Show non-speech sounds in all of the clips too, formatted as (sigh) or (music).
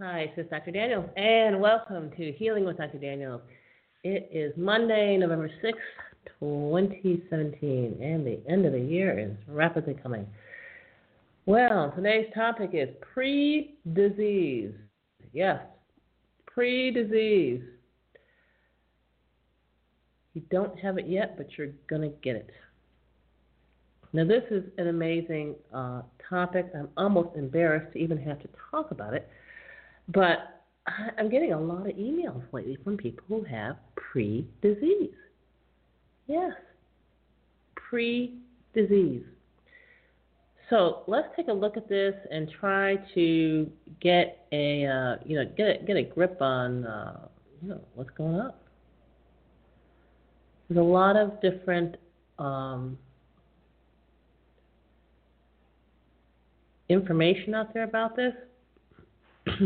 Hi, this is Dr. Daniels, and welcome to Healing with Dr. Daniels. It is Monday, November 6th, 2017, and the end of the year is rapidly coming. Well, today's topic is pre disease. Yes, pre disease. You don't have it yet, but you're going to get it. Now, this is an amazing uh, topic. I'm almost embarrassed to even have to talk about it but I'm getting a lot of emails lately from people who have pre disease. Yes, pre disease. So let's take a look at this and try to get a uh, you know get get a grip on uh, you know what's going on. There's a lot of different um, information out there about this. (clears throat)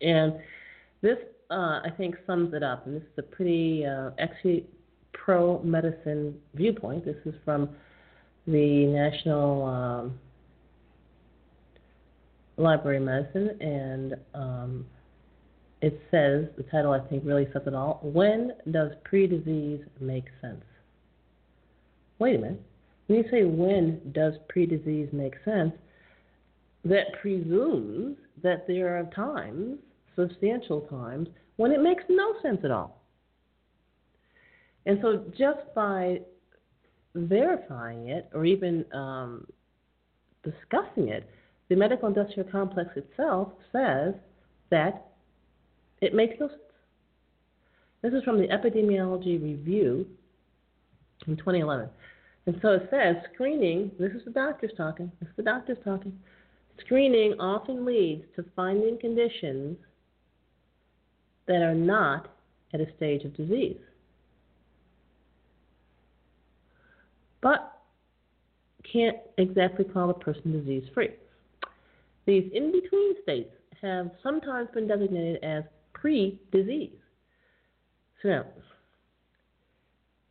And this, uh, I think, sums it up. And this is a pretty, uh, actually, pro medicine viewpoint. This is from the National um, Library of Medicine, and um, it says the title, I think, really says it all. When does pre disease make sense? Wait a minute. When you say when does pre disease make sense, that presumes that there are times substantial times when it makes no sense at all. And so, just by verifying it or even um, discussing it, the medical industrial complex itself says that it makes no sense. This is from the Epidemiology Review in 2011. And so it says screening, this is the doctors talking, this is the doctors talking. Screening often leads to finding conditions that are not at a stage of disease. But can't exactly call a person disease free. These in between states have sometimes been designated as pre disease. So,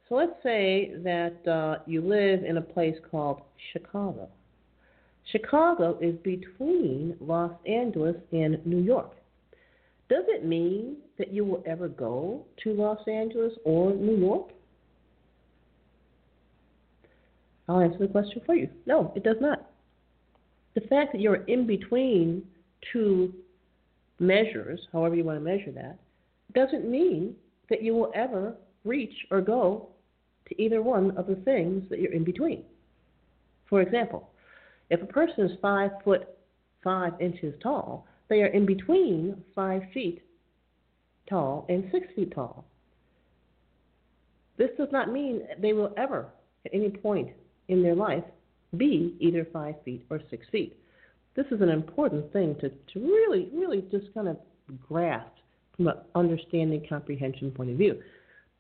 so let's say that uh, you live in a place called Chicago. Chicago is between Los Angeles and New York. Does it mean that you will ever go to Los Angeles or New York? I'll answer the question for you. No, it does not. The fact that you're in between two measures, however you want to measure that, doesn't mean that you will ever reach or go to either one of the things that you're in between. For example, if a person is five foot five inches tall, they are in between five feet tall and six feet tall. This does not mean they will ever, at any point in their life, be either five feet or six feet. This is an important thing to, to really, really just kind of grasp from an understanding comprehension point of view.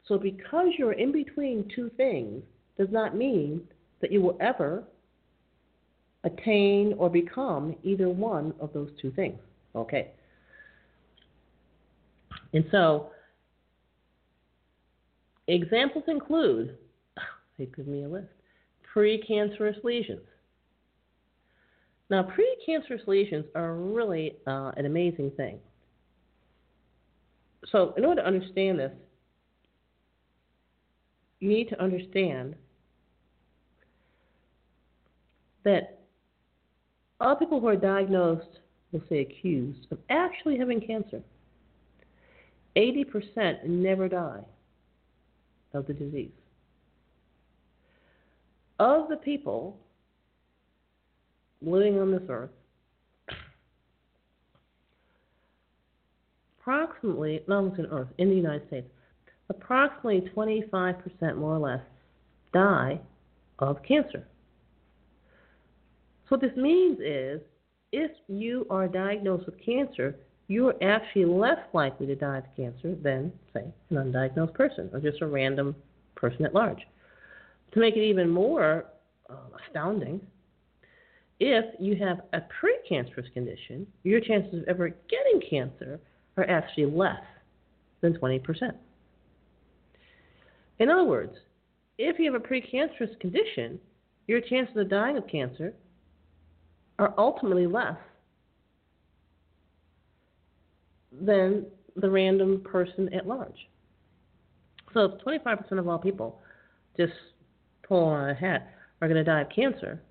So, because you're in between two things, does not mean that you will ever attain or become either one of those two things. Okay. And so, examples include, (sighs) they give me a list, precancerous lesions. Now, precancerous lesions are really uh, an amazing thing. So, in order to understand this, you need to understand that all people who are diagnosed, we'll say accused, of actually having cancer, 80% never die of the disease. Of the people living on this earth, approximately, not on earth, in the United States, approximately 25% more or less die of cancer. So what this means is if you are diagnosed with cancer, you are actually less likely to die of cancer than, say, an undiagnosed person or just a random person at large. To make it even more uh, astounding, if you have a precancerous condition, your chances of ever getting cancer are actually less than 20%. In other words, if you have a precancerous condition, your chances of dying of cancer are ultimately less than the random person at large. So if 25% of all people just pull on a hat are going to die of cancer,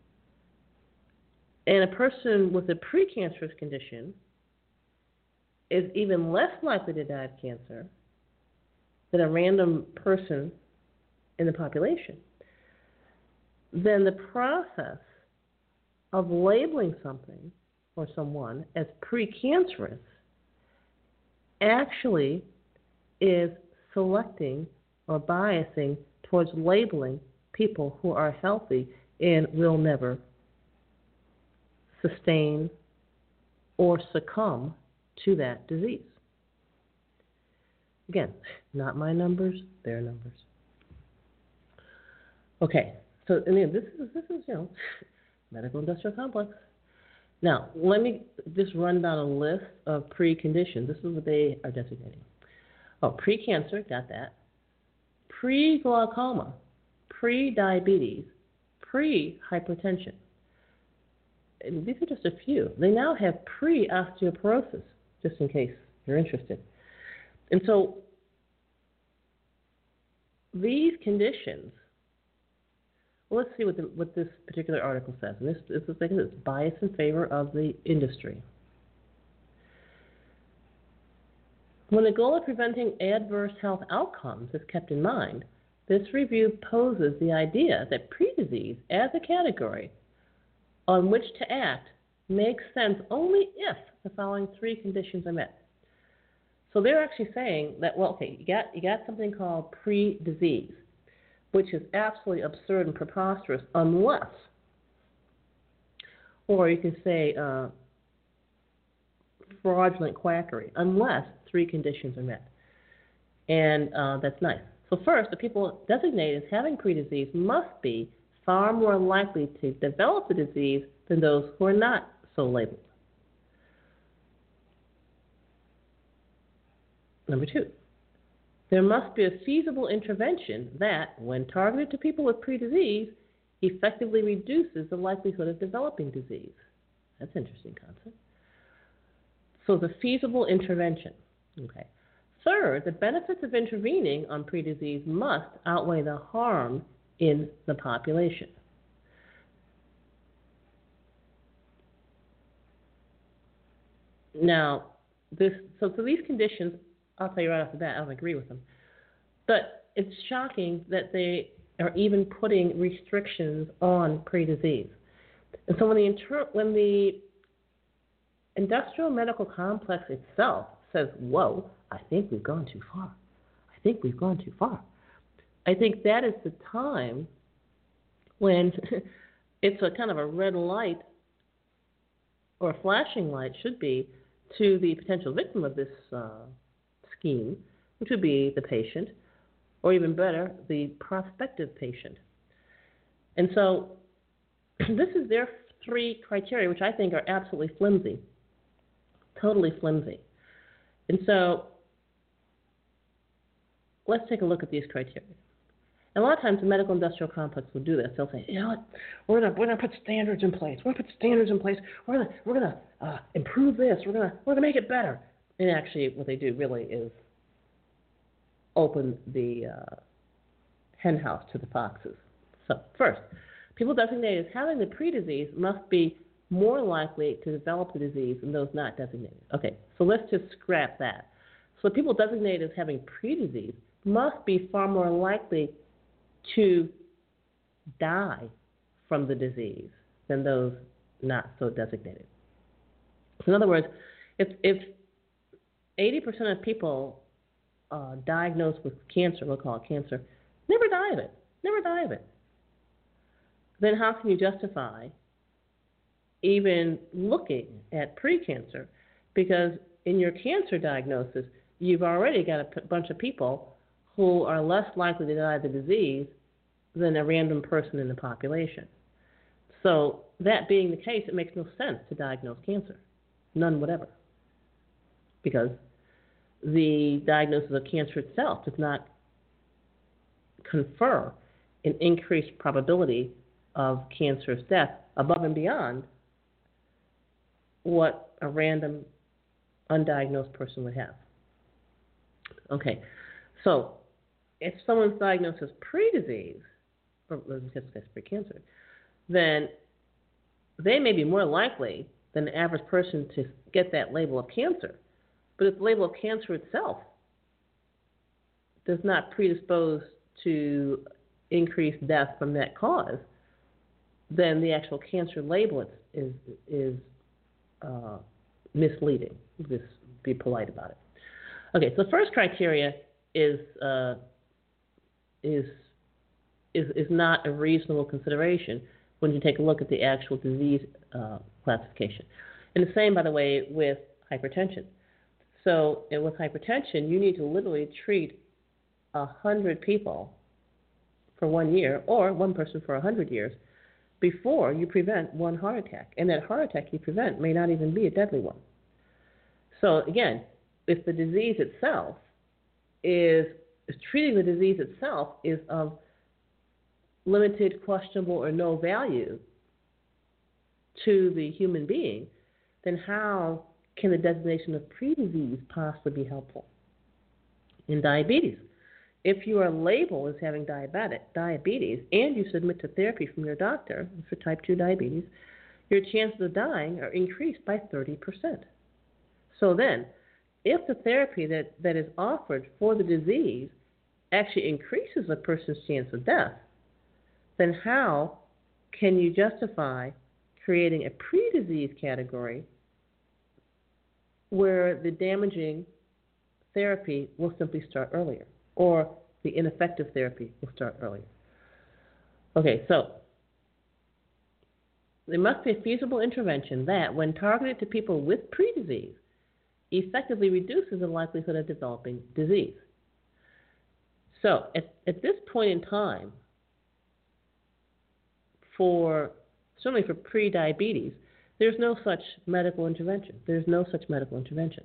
and a person with a precancerous condition is even less likely to die of cancer than a random person in the population, then the process of labeling something or someone as precancerous actually is selecting or biasing towards labeling people who are healthy and will never sustain or succumb to that disease. Again, not my numbers, their numbers. Okay, so I this is this is you know medical industrial complex. Now, let me just run down a list of preconditions. This is what they are designating. Oh, precancer, got that. Pre-glaucoma, pre-diabetes, pre-hypertension. These are just a few. They now have pre-osteoporosis, just in case you're interested. And so these conditions well, let's see what, the, what this particular article says. And this, this is like this bias in favor of the industry. When the goal of preventing adverse health outcomes is kept in mind, this review poses the idea that pre-disease as a category on which to act makes sense only if the following three conditions are met. So they're actually saying that, well, okay, you got, you got something called pre-disease which is absolutely absurd and preposterous unless, or you can say uh, fraudulent quackery, unless three conditions are met. And uh, that's nice. So, first, the people designated as having pre-disease must be far more likely to develop the disease than those who are not so labeled. Number two, there must be a feasible intervention that, when targeted to people with pre-disease, effectively reduces the likelihood of developing disease. That's an interesting concept. So the feasible intervention. Okay. Third, the benefits of intervening on pre-disease must outweigh the harm in the population. Now, this so, so these conditions I'll tell you right off the bat, I don't agree with them. But it's shocking that they are even putting restrictions on pre-disease. And so when the inter- when the industrial medical complex itself says, "Whoa, I think we've gone too far. I think we've gone too far," I think that is the time when (laughs) it's a kind of a red light or a flashing light should be to the potential victim of this uh, scheme, which would be the patient, or even better, the prospective patient. And so (clears throat) this is their three criteria, which I think are absolutely flimsy, totally flimsy. And so let's take a look at these criteria. And a lot of times the medical industrial complex will do this. They'll say, you know what, we're gonna we're gonna put standards in place. We're gonna put standards in place. We're gonna we're gonna uh, improve this. We're gonna we're gonna make it better. And actually, what they do really is open the uh, henhouse to the foxes. So first, people designated as having the pre-disease must be more likely to develop the disease than those not designated. Okay, so let's just scrap that. So people designated as having pre-disease must be far more likely to die from the disease than those not so designated. So In other words, if, if 80% of people uh, diagnosed with cancer, we'll call it cancer, never die of it, never die of it, then how can you justify even looking at precancer? Because in your cancer diagnosis, you've already got a p- bunch of people who are less likely to die of the disease than a random person in the population. So, that being the case, it makes no sense to diagnose cancer. None whatever. Because the diagnosis of cancer itself does not confer an increased probability of cancerous death above and beyond what a random undiagnosed person would have. Okay, so if someone's diagnosed as pre-disease, or pre-cancer, then they may be more likely than the average person to get that label of cancer. But if the label of cancer itself does not predispose to increased death from that cause, then the actual cancer label is is, uh, misleading. Just be polite about it. Okay, so the first criteria is uh, is is is not a reasonable consideration when you take a look at the actual disease uh, classification. And the same, by the way, with hypertension. So with hypertension, you need to literally treat a hundred people for one year, or one person for a hundred years, before you prevent one heart attack. And that heart attack you prevent may not even be a deadly one. So again, if the disease itself is treating the disease itself is of limited, questionable, or no value to the human being, then how can the designation of pre-disease possibly be helpful? In diabetes, if you are labeled as having diabetic diabetes and you submit to therapy from your doctor for type 2 diabetes, your chances of dying are increased by 30%. So then, if the therapy that, that is offered for the disease actually increases a person's chance of death, then how can you justify creating a pre disease category where the damaging therapy will simply start earlier? or the ineffective therapy will start earlier. Okay, so there must be a feasible intervention that, when targeted to people with pre-disease, effectively reduces the likelihood of developing disease. So, at, at this point in time, for certainly for pre-diabetes, there's no such medical intervention. There's no such medical intervention.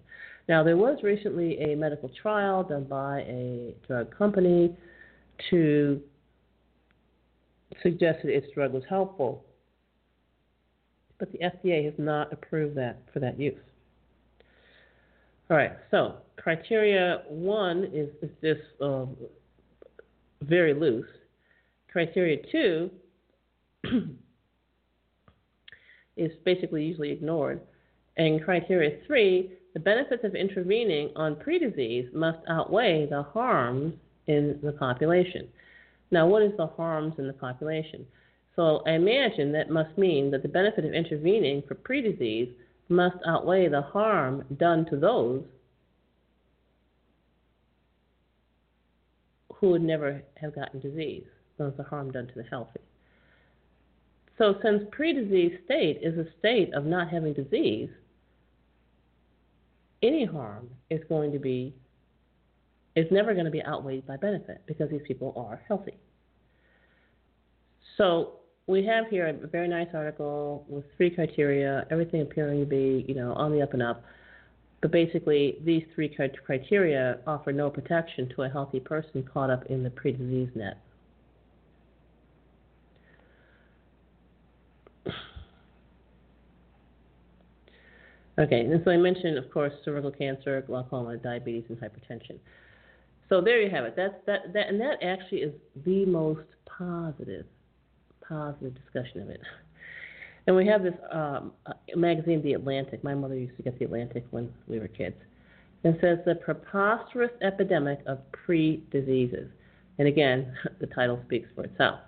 Now, there was recently a medical trial done by a drug company to suggest that its drug was helpful, but the FDA has not approved that for that use. All right, so criteria one is, is just um, very loose. Criteria two (clears throat) is basically usually ignored. And criteria three, the benefits of intervening on pre-disease must outweigh the harms in the population. Now, what is the harms in the population? So I imagine that must mean that the benefit of intervening for pre-disease must outweigh the harm done to those who would never have gotten disease. Those the harm done to the healthy. So, since pre disease state is a state of not having disease, any harm is going to be, is never going to be outweighed by benefit because these people are healthy. So, we have here a very nice article with three criteria, everything appearing to be, you know, on the up and up. But basically, these three criteria offer no protection to a healthy person caught up in the pre-disease net. Okay, and so I mentioned, of course, cervical cancer, glaucoma, diabetes, and hypertension. So there you have it. That's that, that, and that actually is the most positive, positive discussion of it. And we have this um, magazine, The Atlantic. My mother used to get The Atlantic when we were kids. It says the preposterous epidemic of pre-diseases. And again, (laughs) the title speaks for itself.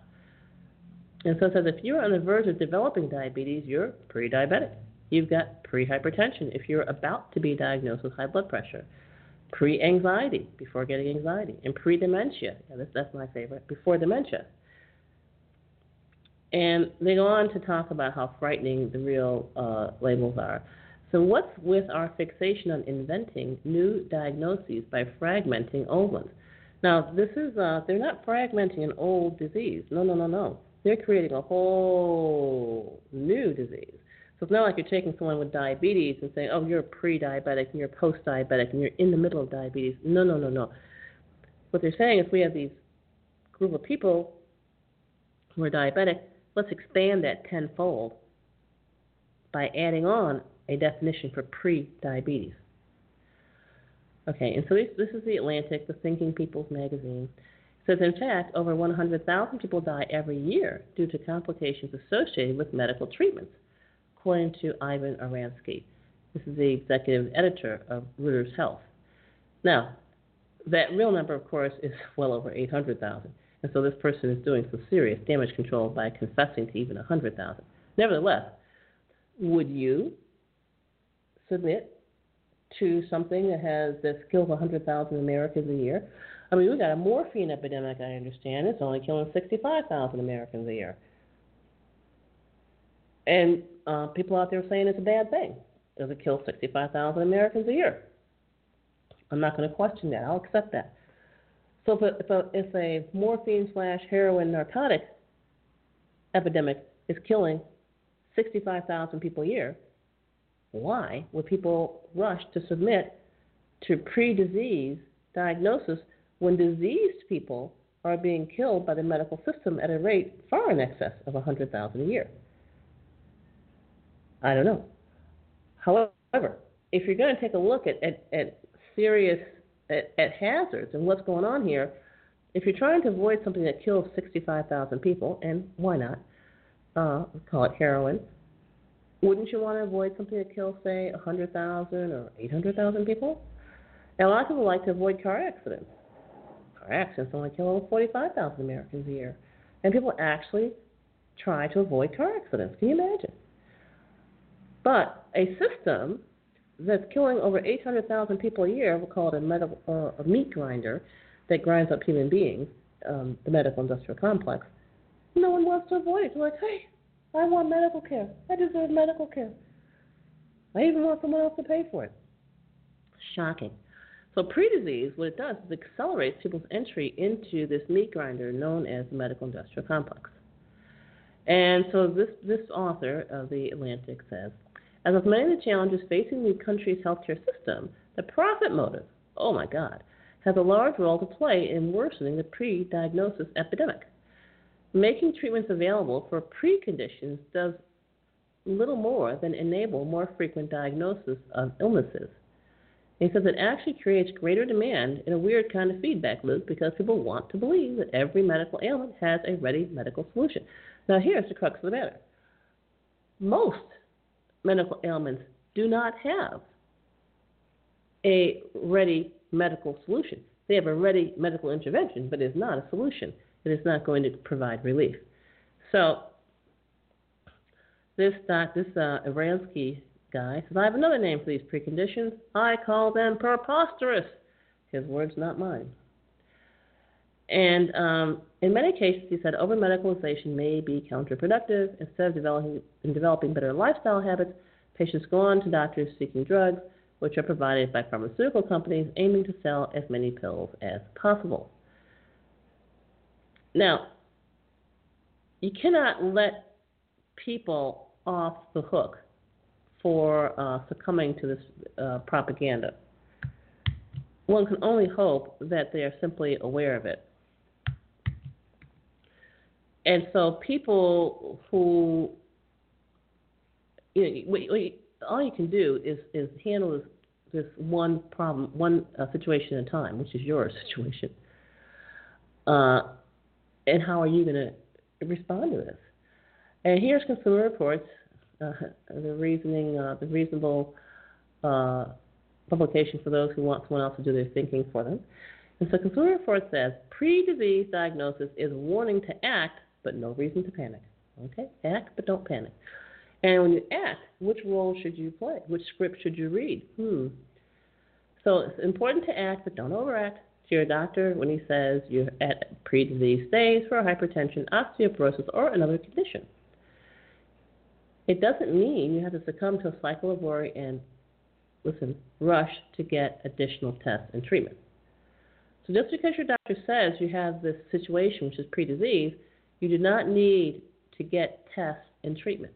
And so it says if you're on the verge of developing diabetes, you're pre-diabetic. You've got pre-hypertension if you're about to be diagnosed with high blood pressure, pre-anxiety before getting anxiety, and pre-dementia. Yeah, that's, that's my favorite. Before dementia. And they go on to talk about how frightening the real uh, labels are. So, what's with our fixation on inventing new diagnoses by fragmenting old ones? Now, this is, uh, they're not fragmenting an old disease. No, no, no, no. They're creating a whole new disease. So it's not like you're taking someone with diabetes and saying, oh, you're pre-diabetic and you're post-diabetic and you're in the middle of diabetes. No, no, no, no. What they're saying is we have these group of people who are diabetic. Let's expand that tenfold by adding on a definition for pre-diabetes. Okay, and so this, this is the Atlantic, the Thinking People's magazine. It says, in fact, over 100,000 people die every year due to complications associated with medical treatments according to Ivan Oransky. This is the executive editor of Reuters Health. Now, that real number, of course, is (laughs) well over 800,000. And so this person is doing some serious damage control by confessing to even 100,000. Nevertheless, would you submit to something that has that kills 100,000 Americans a year? I mean, we've got a morphine epidemic, I understand. It's only killing 65,000 Americans a year. And uh, people out there saying it's a bad thing. Does it kill 65,000 Americans a year? I'm not going to question that. I'll accept that. So if a, if a, a morphine slash heroin narcotic epidemic is killing 65,000 people a year, why would people rush to submit to pre-disease diagnosis when diseased people are being killed by the medical system at a rate far in excess of 100,000 a year? I don't know. However, if you're going to take a look at, at, at serious at, at hazards and what's going on here, if you're trying to avoid something that kills 65,000 people, and why not? Uh, call it heroin. Wouldn't you want to avoid something that kills, say, 100,000 or 800,000 people? And a lot of people like to avoid car accidents. Car accidents only kill over 45,000 Americans a year. And people actually try to avoid car accidents. Can you imagine? But a system that's killing over 800,000 people a year, we'll call it a, medical, uh, a meat grinder that grinds up human beings, um, the medical industrial complex, no one wants to avoid it. They're like, hey, I want medical care. I deserve medical care. I even want someone else to pay for it. Shocking. So pre-disease, what it does is accelerates people's entry into this meat grinder known as the medical industrial complex. And so this, this author of the Atlantic says, as with many of the challenges facing the country's healthcare system, the profit motive, oh my God, has a large role to play in worsening the pre diagnosis epidemic. Making treatments available for preconditions does little more than enable more frequent diagnosis of illnesses. He says it actually creates greater demand in a weird kind of feedback loop because people want to believe that every medical ailment has a ready medical solution. Now, here's the crux of the matter most medical ailments do not have a ready medical solution. They have a ready medical intervention, but it's not a solution. It is not going to provide relief. So this doc, this uh, guy says, I have another name for these preconditions. I call them preposterous. His words, not mine. And um, in many cases, he said over medicalization may be counterproductive. Instead of developing, developing better lifestyle habits, patients go on to doctors seeking drugs, which are provided by pharmaceutical companies aiming to sell as many pills as possible. Now, you cannot let people off the hook for uh, succumbing to this uh, propaganda. One can only hope that they are simply aware of it. And so people who, you know, all you can do is, is handle this, this one problem, one uh, situation at a time, which is your (laughs) situation. Uh, and how are you going to respond to this? And here's Consumer Reports, uh, (laughs) the reasoning, uh, the reasonable uh, publication for those who want someone else to do their thinking for them. And so Consumer Reports says pre-disease diagnosis is warning to act, but no reason to panic. Okay, act but don't panic. And when you act, which role should you play? Which script should you read? Hmm. So it's important to act, but don't overact. To your doctor when he says you're at pre-disease stage for hypertension, osteoporosis, or another condition. It doesn't mean you have to succumb to a cycle of worry and, listen, rush to get additional tests and treatment. So just because your doctor says you have this situation, which is pre-disease, you do not need to get tests and treatments.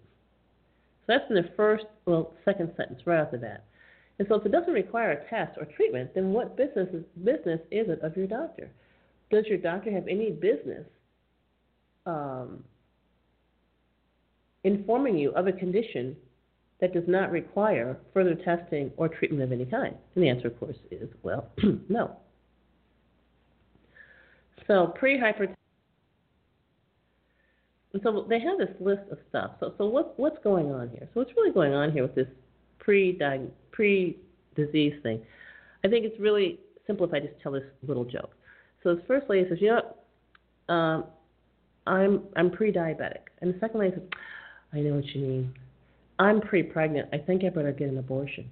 So that's in the first, well, second sentence right after that. And so if it doesn't require a test or treatment, then what business is, business is it of your doctor? Does your doctor have any business um, informing you of a condition that does not require further testing or treatment of any kind? And the answer, of course, is well, (clears throat) no. So pre-hypertension. So they have this list of stuff. So, so what, what's going on here? So what's really going on here with this pre pre disease thing? I think it's really simple if I just tell this little joke. So the first lady says, you know, um, I'm I'm pre-diabetic, and the second lady says, I know what you mean. I'm pre-pregnant. I think I better get an abortion.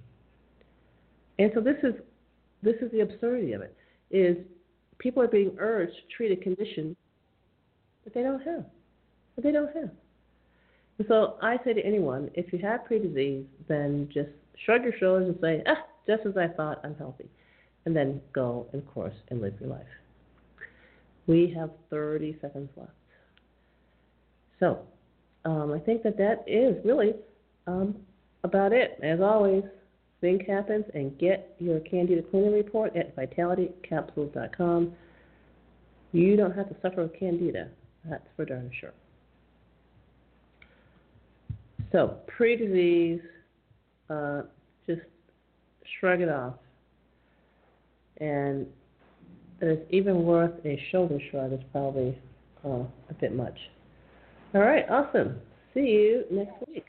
And so this is this is the absurdity of it. Is people are being urged to treat a condition that they don't have. That they don't have. And so I say to anyone, if you have pre-disease, then just shrug your shoulders and say, ah, just as I thought, I'm healthy. And then go, of course, and live your life. We have 30 seconds left. So, um, I think that that is really um, about it. As always, think happens and get your Candida cleaning report at vitalitycapsules.com. You don't have to suffer with Candida. That's for darn sure. So, pre disease, uh, just shrug it off. And it's even worth a shoulder shrug, it's probably uh, a bit much. All right, awesome. See you next week.